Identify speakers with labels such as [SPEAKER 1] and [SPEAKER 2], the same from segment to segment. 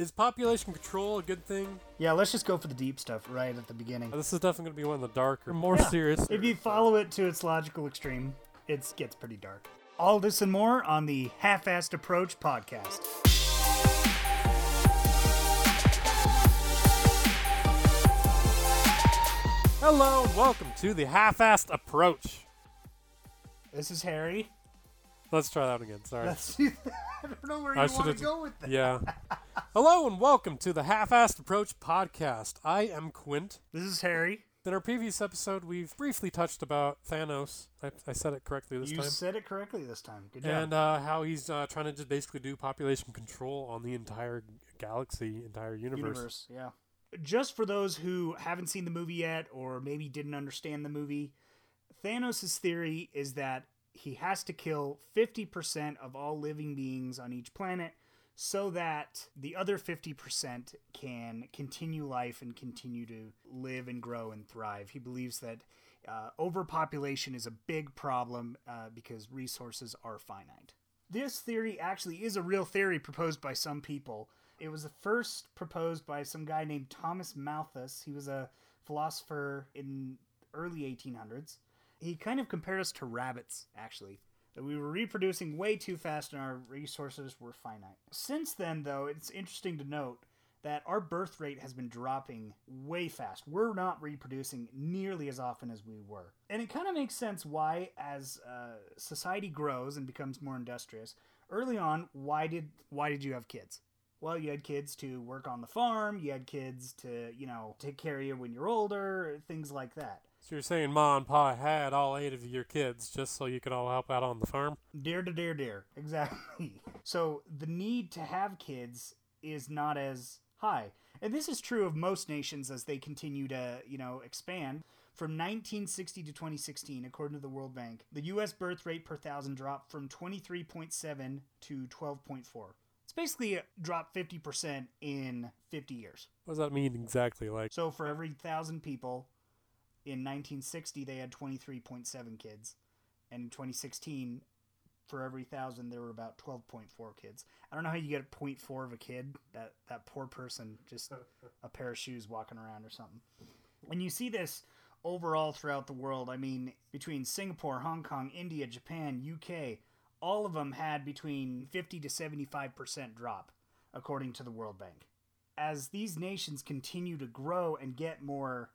[SPEAKER 1] Is population control a good thing?
[SPEAKER 2] Yeah, let's just go for the deep stuff right at the beginning.
[SPEAKER 1] Oh, this is definitely going to be one of the darker, more
[SPEAKER 2] Yeah.
[SPEAKER 1] serious.
[SPEAKER 2] If you follow it to its logical extreme, it gets pretty dark. All this and more on the Half-Assed Approach podcast.
[SPEAKER 1] Hello welcome to the half-assed approach.
[SPEAKER 2] This is Harry.
[SPEAKER 1] Let's try that again. Sorry.
[SPEAKER 2] Let's do that. I don't know where
[SPEAKER 1] I
[SPEAKER 2] you want
[SPEAKER 1] should've-
[SPEAKER 2] to go with that.
[SPEAKER 1] yeah. Hello and welcome to the half-assed approach podcast. I am Quint.
[SPEAKER 2] This is Harry.
[SPEAKER 1] In our previous episode, we've briefly touched about Thanos. I, I said it correctly this
[SPEAKER 2] you
[SPEAKER 1] time.
[SPEAKER 2] said it correctly this time. Good job.
[SPEAKER 1] and uh, how he's uh, trying to just basically do population control on the entire galaxy, entire universe.
[SPEAKER 2] universe. Yeah. Just for those who haven't seen the movie yet or maybe didn't understand the movie, Thanos' theory is that he has to kill 50% of all living beings on each planet so that the other 50% can continue life and continue to live and grow and thrive. He believes that uh, overpopulation is a big problem uh, because resources are finite. This theory actually is a real theory proposed by some people. It was first proposed by some guy named Thomas Malthus. He was a philosopher in early 1800s. He kind of compared us to rabbits, actually. That we were reproducing way too fast and our resources were finite. Since then, though, it's interesting to note that our birth rate has been dropping way fast. We're not reproducing nearly as often as we were. And it kind of makes sense why, as uh, society grows and becomes more industrious, early on, why did why did you have kids? Well, you had kids to work on the farm, you had kids to, you know, take care of you when you're older, things like that.
[SPEAKER 1] So you're saying Ma and Pa had all eight of your kids just so you could all help out on the farm?
[SPEAKER 2] Dear to dear dare. Exactly. So the need to have kids is not as high. And this is true of most nations as they continue to, you know, expand. From 1960 to 2016, according to the World Bank, the US birth rate per thousand dropped from 23.7 to 12.4. It's basically a drop 50% in 50 years.
[SPEAKER 1] What does that mean exactly? Like,
[SPEAKER 2] So for every thousand people, in 1960 they had 23.7 kids, and in 2016, for every thousand there were about 12.4 kids. I don't know how you get a 0.4 of a kid. That that poor person just a pair of shoes walking around or something. And you see this overall throughout the world. I mean, between Singapore, Hong Kong, India, Japan, UK, all of them had between 50 to 75 percent drop, according to the World Bank as these nations continue to grow and get more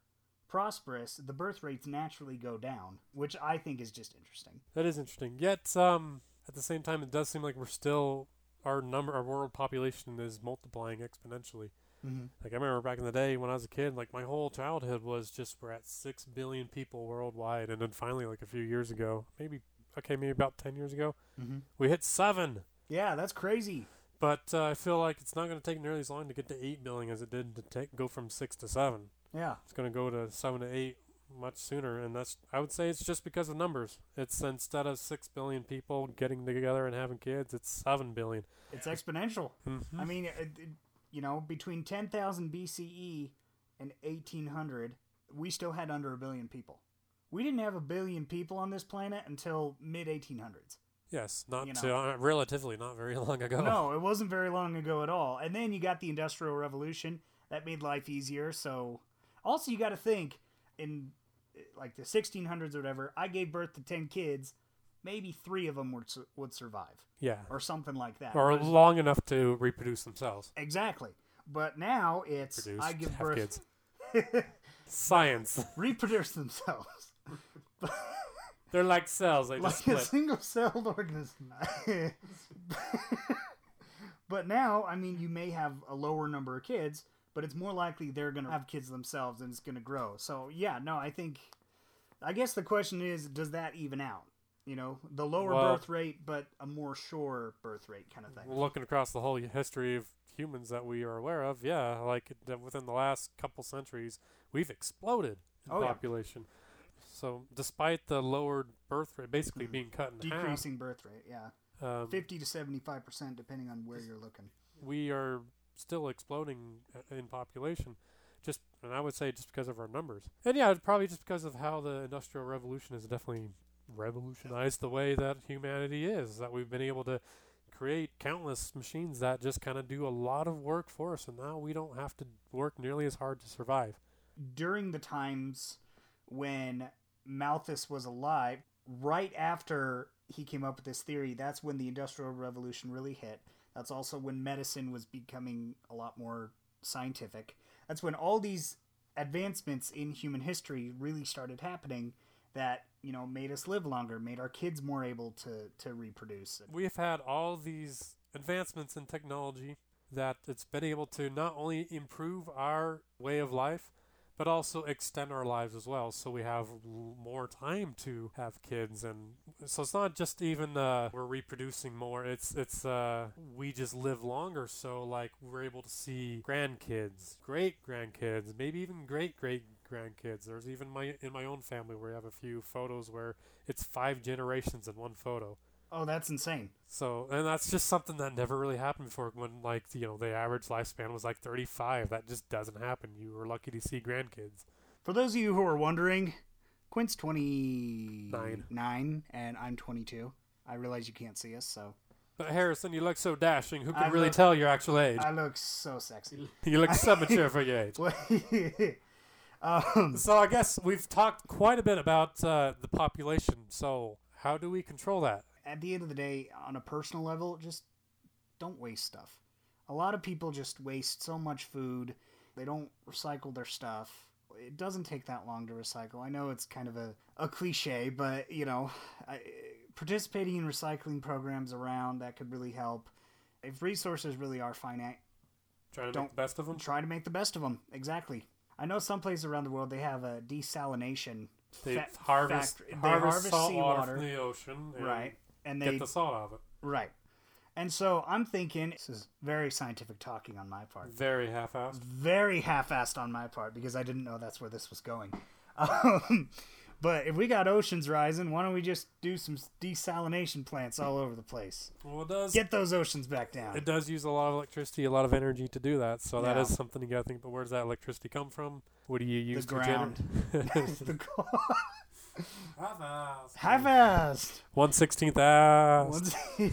[SPEAKER 2] prosperous, the birth rates naturally go down, which I think is just interesting.
[SPEAKER 1] that is interesting. Yet, um, at the same time, it does seem like we're still our number, our world population is multiplying exponentially.
[SPEAKER 2] Mm-hmm.
[SPEAKER 1] Like I remember back in the day when I was a kid, like my whole childhood was just we're at six billion people worldwide, and then finally, like a few years ago, maybe okay, maybe about ten years ago,
[SPEAKER 2] Mm-hmm.
[SPEAKER 1] we hit seven.
[SPEAKER 2] Yeah, that's crazy.
[SPEAKER 1] But uh, I feel like it's not going to take nearly as long to get to eight billion as it did to take go from six to seven.
[SPEAKER 2] Yeah,
[SPEAKER 1] It's going to go to seven to eight much sooner, and that's I would say it's just because of numbers. It's instead of six billion people getting together and having kids, it's seven billion.
[SPEAKER 2] it's exponential.
[SPEAKER 1] Mm-hmm.
[SPEAKER 2] I mean, it, it, you know, between 10,000 BCE E and 1800, we still had under a billion people. We didn't have a billion people on this planet until mid 1800s.
[SPEAKER 1] Yes, not
[SPEAKER 2] You know.
[SPEAKER 1] to, uh, relatively not very long ago.
[SPEAKER 2] No, it wasn't very long ago at all. And then you got the Industrial Revolution that made life easier. So, also you got to think in like the 1600s or whatever. I gave birth to 10 kids. Maybe three of them would su- would survive,
[SPEAKER 1] Yeah,
[SPEAKER 2] or something like that.
[SPEAKER 1] or
[SPEAKER 2] Whereas-
[SPEAKER 1] long enough to reproduce themselves.
[SPEAKER 2] exactly. But now it's
[SPEAKER 1] Produce,
[SPEAKER 2] I give birth,
[SPEAKER 1] kids. Science.
[SPEAKER 2] reproduce themselves
[SPEAKER 1] They're like cells. They just
[SPEAKER 2] like a single celled organism. but now, I mean, you may have a lower number of kids, but it's more likely they're going to have kids themselves and it's going to grow. So, yeah, no, I think, I guess the question is, does that even out? You know, the lower
[SPEAKER 1] Well-
[SPEAKER 2] birth rate, but a more sure birth rate kind of thing.
[SPEAKER 1] Looking across the whole history of humans that we are aware of, yeah, like within the last couple centuries, we've exploded in
[SPEAKER 2] Oh, yeah.
[SPEAKER 1] population. So, despite the lowered birth rate, basically
[SPEAKER 2] Mhm.
[SPEAKER 1] being cut in
[SPEAKER 2] Decreasing birth rate, yeah.
[SPEAKER 1] um,
[SPEAKER 2] 50 to 75%, depending on where you're looking.
[SPEAKER 1] we are still exploding uh, in population. Just, and I would say just because of our numbers. And yeah, probably just because of how the industrial revolution has definitely revolutionized the way that humanity is. That we've been able to create countless machines that just kind of do a lot of work for us, and now we don't have to work nearly as hard to survive.
[SPEAKER 2] During the times when Malthus was alive, right after he came up with this theory, that's when the Industrial Revolution really hit. That's also when medicine was becoming a lot more scientific. That's when all these advancements in human history really started happening that, you know, made us live longer, made our kids more able to, to reproduce.
[SPEAKER 1] We have had all these advancements in technology that it's been able to not only improve our way of life, but also extend our lives as well. So we have more time to have kids, and so it's not just even uh, we're reproducing more. It's it's uh, we just live longer. So like we're able to see grandkids, great grandkids, maybe even great great grandkids. There's even my in my own family where I have a few photos where it's five generations in one photo.
[SPEAKER 2] Oh, that's insane.
[SPEAKER 1] So, and that's just something that never really happened before. When like you know the average lifespan was like 35, that just doesn't happen. You were lucky to see grandkids.
[SPEAKER 2] For those of you who are wondering, Quint's 29 Nine. and I'm 22. I realize you can't see us, so
[SPEAKER 1] But Harrison, you look so dashing. Who
[SPEAKER 2] I
[SPEAKER 1] can really
[SPEAKER 2] look-
[SPEAKER 1] tell your actual age?
[SPEAKER 2] I look so sexy.
[SPEAKER 1] you look so mature for your age.
[SPEAKER 2] um,
[SPEAKER 1] So I guess we've talked quite a bit about uh, the population. So how do we control that?
[SPEAKER 2] At the end of the day, on a personal level, just don't waste stuff. A lot of people just waste so much food. They don't recycle their stuff. It doesn't take that long to recycle. I know it's kind of a, a cliche, but you know, I, participating in recycling programs around that could really help. If resources really are finite,
[SPEAKER 1] Trying to
[SPEAKER 2] Don't-
[SPEAKER 1] make the best of them.
[SPEAKER 2] try to make the best of them. Exactly. I know some places around the world they have a desalination
[SPEAKER 1] They
[SPEAKER 2] fa-
[SPEAKER 1] harvest, harvest,
[SPEAKER 2] they harvest
[SPEAKER 1] water
[SPEAKER 2] seawater,
[SPEAKER 1] from the ocean,
[SPEAKER 2] right? And they
[SPEAKER 1] Get the salt out of it.
[SPEAKER 2] Right. And so I'm thinking this is very scientific talking on my part.
[SPEAKER 1] Very half-assed.
[SPEAKER 2] Very half-assed on my part because I didn't know that's where this was going. Um, but if we got oceans rising, why don't we just do some desalination plants all over the place?
[SPEAKER 1] Well, it does.
[SPEAKER 2] Get those oceans back down.
[SPEAKER 1] It does use a lot of electricity, a lot of energy to do that. So that
[SPEAKER 2] Yeah.
[SPEAKER 1] is something you got to think. But where does that electricity come from? What do you use to
[SPEAKER 2] ground.
[SPEAKER 1] generate?
[SPEAKER 2] The
[SPEAKER 1] Half-assed.
[SPEAKER 2] half-assed.
[SPEAKER 1] One sixteenth ass.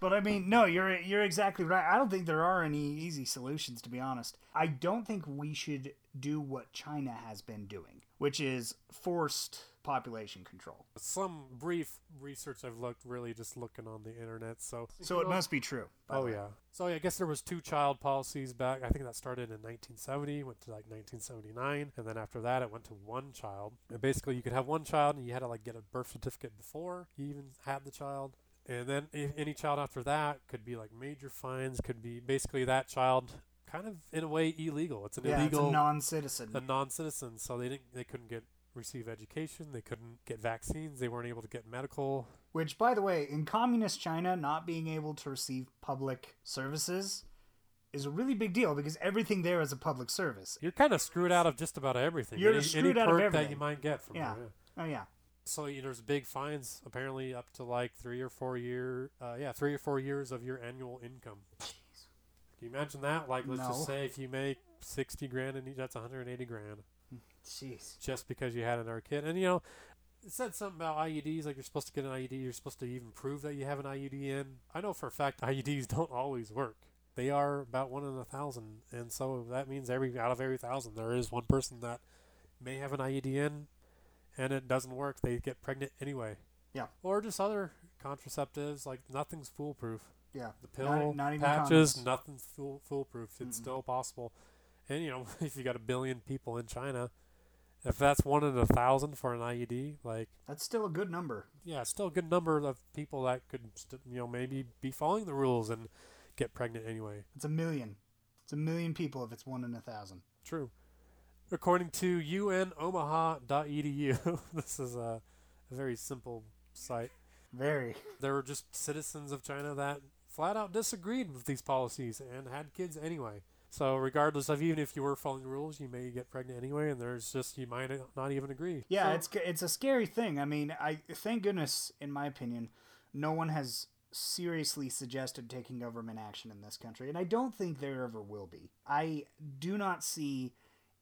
[SPEAKER 2] But I mean, no, you're you're exactly right. I don't think there are any easy solutions, to be honest. I don't think we should do what China has been doing, which is forced population control.
[SPEAKER 1] Some brief research I've looked, really just looking on the internet. So.
[SPEAKER 2] So it must be true.
[SPEAKER 1] Oh yeah. So yeah, I guess there was two child policies back. I think that started in 1970, went to like 1979, and then after that it went to one child. And basically, you could have one child, and you had to like get a birth certificate before you even had the child. And then any child after that could be like major fines. Could be basically that child kind of in a way illegal. It's an
[SPEAKER 2] Yeah, it's
[SPEAKER 1] illegal
[SPEAKER 2] a non-citizen.
[SPEAKER 1] a non-citizen, so they didn't they couldn't get receive education. They couldn't get vaccines. They weren't able to get medical
[SPEAKER 2] Which, by the way, in communist China, not being able to receive public services is a really big deal because everything there is a public service.
[SPEAKER 1] You're kind of screwed out of just about everything.
[SPEAKER 2] You're
[SPEAKER 1] any,
[SPEAKER 2] screwed
[SPEAKER 1] any
[SPEAKER 2] out of
[SPEAKER 1] perk that you might get from
[SPEAKER 2] Yeah.
[SPEAKER 1] there.
[SPEAKER 2] Oh yeah.
[SPEAKER 1] So you know, there's big fines, apparently up to like three or four year, uh, yeah, three or four years of your annual income. Can you imagine that? Like, let's
[SPEAKER 2] No.
[SPEAKER 1] just say if you make sixty grand and that's 180 grand
[SPEAKER 2] Jeez.
[SPEAKER 1] just because you had another kid, and you know. It said something about IUDs, like you're supposed to get an IUD, you're supposed to even prove that you have an IUD in. I know for a fact IUDs don't always work. They are about one in a thousand, and so that means every out of every thousand, there is one person that may have an IUD in, and it doesn't work. They get pregnant anyway.
[SPEAKER 2] Yeah.
[SPEAKER 1] Or just other contraceptives, like nothing's foolproof.
[SPEAKER 2] Yeah.
[SPEAKER 1] The pill,
[SPEAKER 2] not even
[SPEAKER 1] patches,
[SPEAKER 2] condoms.
[SPEAKER 1] nothing's fool, foolproof. It's
[SPEAKER 2] Mm-mm.
[SPEAKER 1] still possible. And you know, if you got a billion people in China, if that's one in a thousand for an IUD, like
[SPEAKER 2] That's still a good number.
[SPEAKER 1] yeah, still a good number of people that could, st- you know, maybe be following the rules and get pregnant anyway.
[SPEAKER 2] It's a million. It's a million people if it's one in a thousand.
[SPEAKER 1] True. According to unomaha.edu, this is a, a very simple site.
[SPEAKER 2] Very.
[SPEAKER 1] There were just citizens of China that flat out disagreed with these policies and had kids anyway. So, regardless of even if you were following the rules, you may get pregnant anyway, and there's just you might not even agree.
[SPEAKER 2] Yeah,
[SPEAKER 1] So-
[SPEAKER 2] it's it's a scary thing. I mean, I thank goodness, in my opinion, no one has seriously suggested taking government action in this country, and I don't think there ever will be. I do not see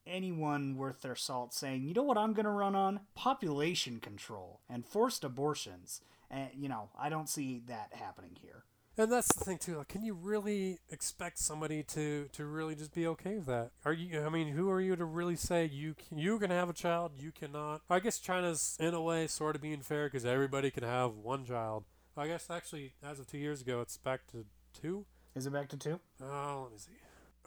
[SPEAKER 2] anyone worth their salt saying, you know what I'm going to run on? Population control and forced abortions And you know, I don't see that happening here.
[SPEAKER 1] And that's the thing too. Like, can you really expect somebody to to really just be okay with that? Are you? I mean, who are you to really say you can, you can have a child, you cannot? I guess China's in a way sort of being fair because everybody can have one child. I guess actually, as of two years ago, it's back to two.
[SPEAKER 2] Is it back to two?
[SPEAKER 1] Oh, let me see.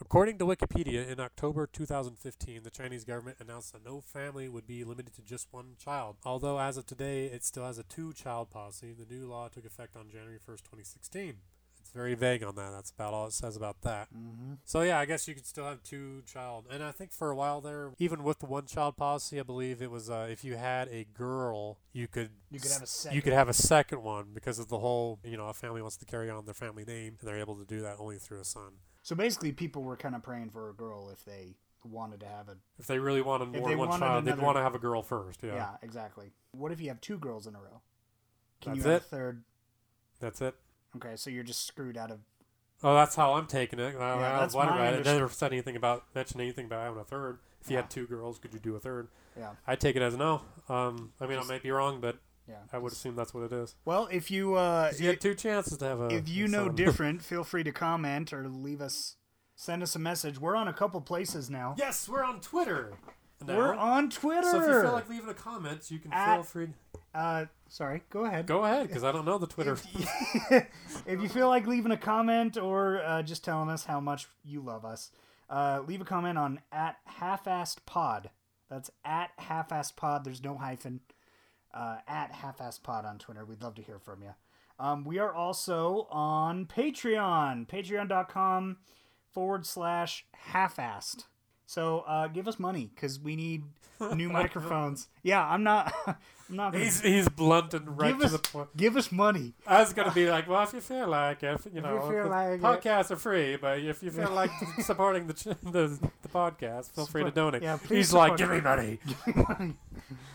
[SPEAKER 1] According to Wikipedia, in October 2015, the Chinese government announced that no family would be limited to just one child. Although, as of today, it still has a two child policy. The new law took effect on January 1st, 2016. It's very vague on that. That's about all it says about that.
[SPEAKER 2] Mm-hmm.
[SPEAKER 1] So, yeah, I guess you could still have two child. And I think for a while there, even with the one child policy, I believe it was uh, if you had a girl, you could
[SPEAKER 2] You could have a second.
[SPEAKER 1] You could have a second one because of the whole, you know, a family wants to carry on their family name, and they're able to do that only through a son.
[SPEAKER 2] So basically, people were kind of praying for a girl if they wanted to have a.
[SPEAKER 1] If they really wanted more than one
[SPEAKER 2] wanted
[SPEAKER 1] child, they'd want to have a girl first. Yeah,
[SPEAKER 2] Yeah. exactly. What if you have two girls in a row? Can
[SPEAKER 1] That's
[SPEAKER 2] you have
[SPEAKER 1] it?
[SPEAKER 2] a third?
[SPEAKER 1] that's it.
[SPEAKER 2] Okay, so you're just screwed out of.
[SPEAKER 1] Oh, that's how I'm taking it. Well,
[SPEAKER 2] Yeah,
[SPEAKER 1] I
[SPEAKER 2] that's my
[SPEAKER 1] about it. It
[SPEAKER 2] underst-
[SPEAKER 1] never said anything about mention anything about having a third. If you
[SPEAKER 2] Yeah.
[SPEAKER 1] had two girls, could you do a third?
[SPEAKER 2] Yeah.
[SPEAKER 1] I take it as no. Um, I mean, I might be wrong, but
[SPEAKER 2] Yeah.
[SPEAKER 1] I would assume that's what it is.
[SPEAKER 2] Well, if you uh,
[SPEAKER 1] 'Cause you had two chances to have a.
[SPEAKER 2] if you know different, feel free to comment or leave us, send us a message. We're on a couple places now.
[SPEAKER 1] yes, we're on Twitter. Now.
[SPEAKER 2] We're on Twitter.
[SPEAKER 1] So if you feel like leaving a comment, you can
[SPEAKER 2] At-
[SPEAKER 1] feel free.
[SPEAKER 2] uh, sorry, go ahead.
[SPEAKER 1] Go ahead, because I don't know the Twitter.
[SPEAKER 2] if you feel like leaving a comment or uh, just telling us how much you love us, uh, leave a comment on at half-assed pod. That's at half-assed pod. There's no hyphen. Uh, at half-assed pod on Twitter. We'd love to hear from you. Um, we are also on Patreon. Patreon.com forward slash half-assed. So uh, give us money because we need new microphones. Yeah, I'm not. I'm not. Gonna,
[SPEAKER 1] He's he's blunt and right
[SPEAKER 2] give
[SPEAKER 1] to
[SPEAKER 2] us
[SPEAKER 1] the point.
[SPEAKER 2] give us money.
[SPEAKER 1] I was gonna be like, well, if you feel like it, you
[SPEAKER 2] you
[SPEAKER 1] know,
[SPEAKER 2] feel
[SPEAKER 1] the
[SPEAKER 2] like it.
[SPEAKER 1] podcasts are free, but if you feel like supporting the, the the podcast, feel free to donate.
[SPEAKER 2] yeah, please
[SPEAKER 1] He's like,
[SPEAKER 2] support
[SPEAKER 1] give me money.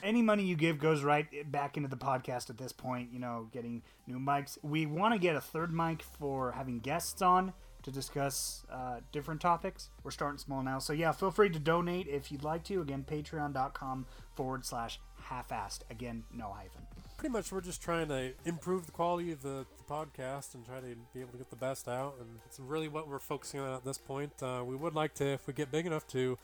[SPEAKER 2] Any money you give goes right back into the podcast at this point, you know, getting new mics. We want to get a third mic for having guests on to discuss uh, different topics. We're starting small now. So, yeah, feel free to donate if you'd like to. Again, patreon.com forward slash half-assed. Again, no hyphen.
[SPEAKER 1] Pretty much, we're just trying to improve the quality of the, the podcast and try to be able to get the best out, and it's really what we're focusing on at this point. Uh, we would like to, if we get big enough, to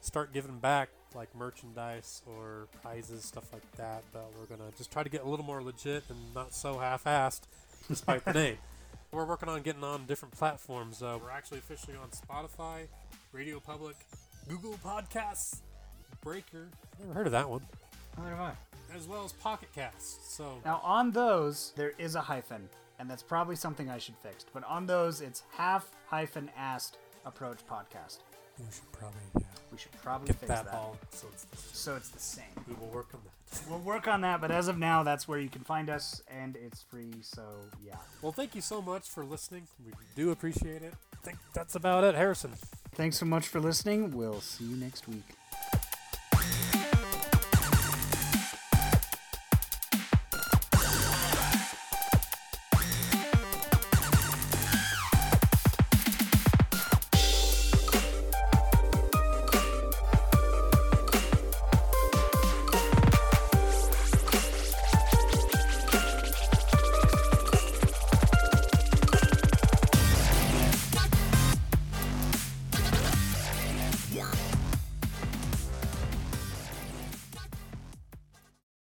[SPEAKER 1] start giving back like merchandise or prizes, stuff like that. But we're gonna just try to get a little more legit and not so half-assed, despite the name. We're working on getting on different platforms. Uh, we're actually officially on Spotify, RadioPublic, Google Podcasts, Breaker. Never heard of that one.
[SPEAKER 2] Neither have I.
[SPEAKER 1] As well as Pocket Casts. So
[SPEAKER 2] Now, on those, there is a hyphen, and that's probably something I should fix. But on those, it's half hyphen assed approach podcast.
[SPEAKER 1] we should probably yeah,
[SPEAKER 2] We should probably
[SPEAKER 1] get
[SPEAKER 2] fix
[SPEAKER 1] that,
[SPEAKER 2] that.
[SPEAKER 1] all. So it's the same.
[SPEAKER 2] So it's the same.
[SPEAKER 1] we will work on that.
[SPEAKER 2] We'll work on that, but as of now, that's where you can find us, and it's free. So yeah.
[SPEAKER 1] Well, thank you so much for listening. We do appreciate it. I think that's about it, Harrison.
[SPEAKER 2] Thanks so much for listening. We'll see you next week.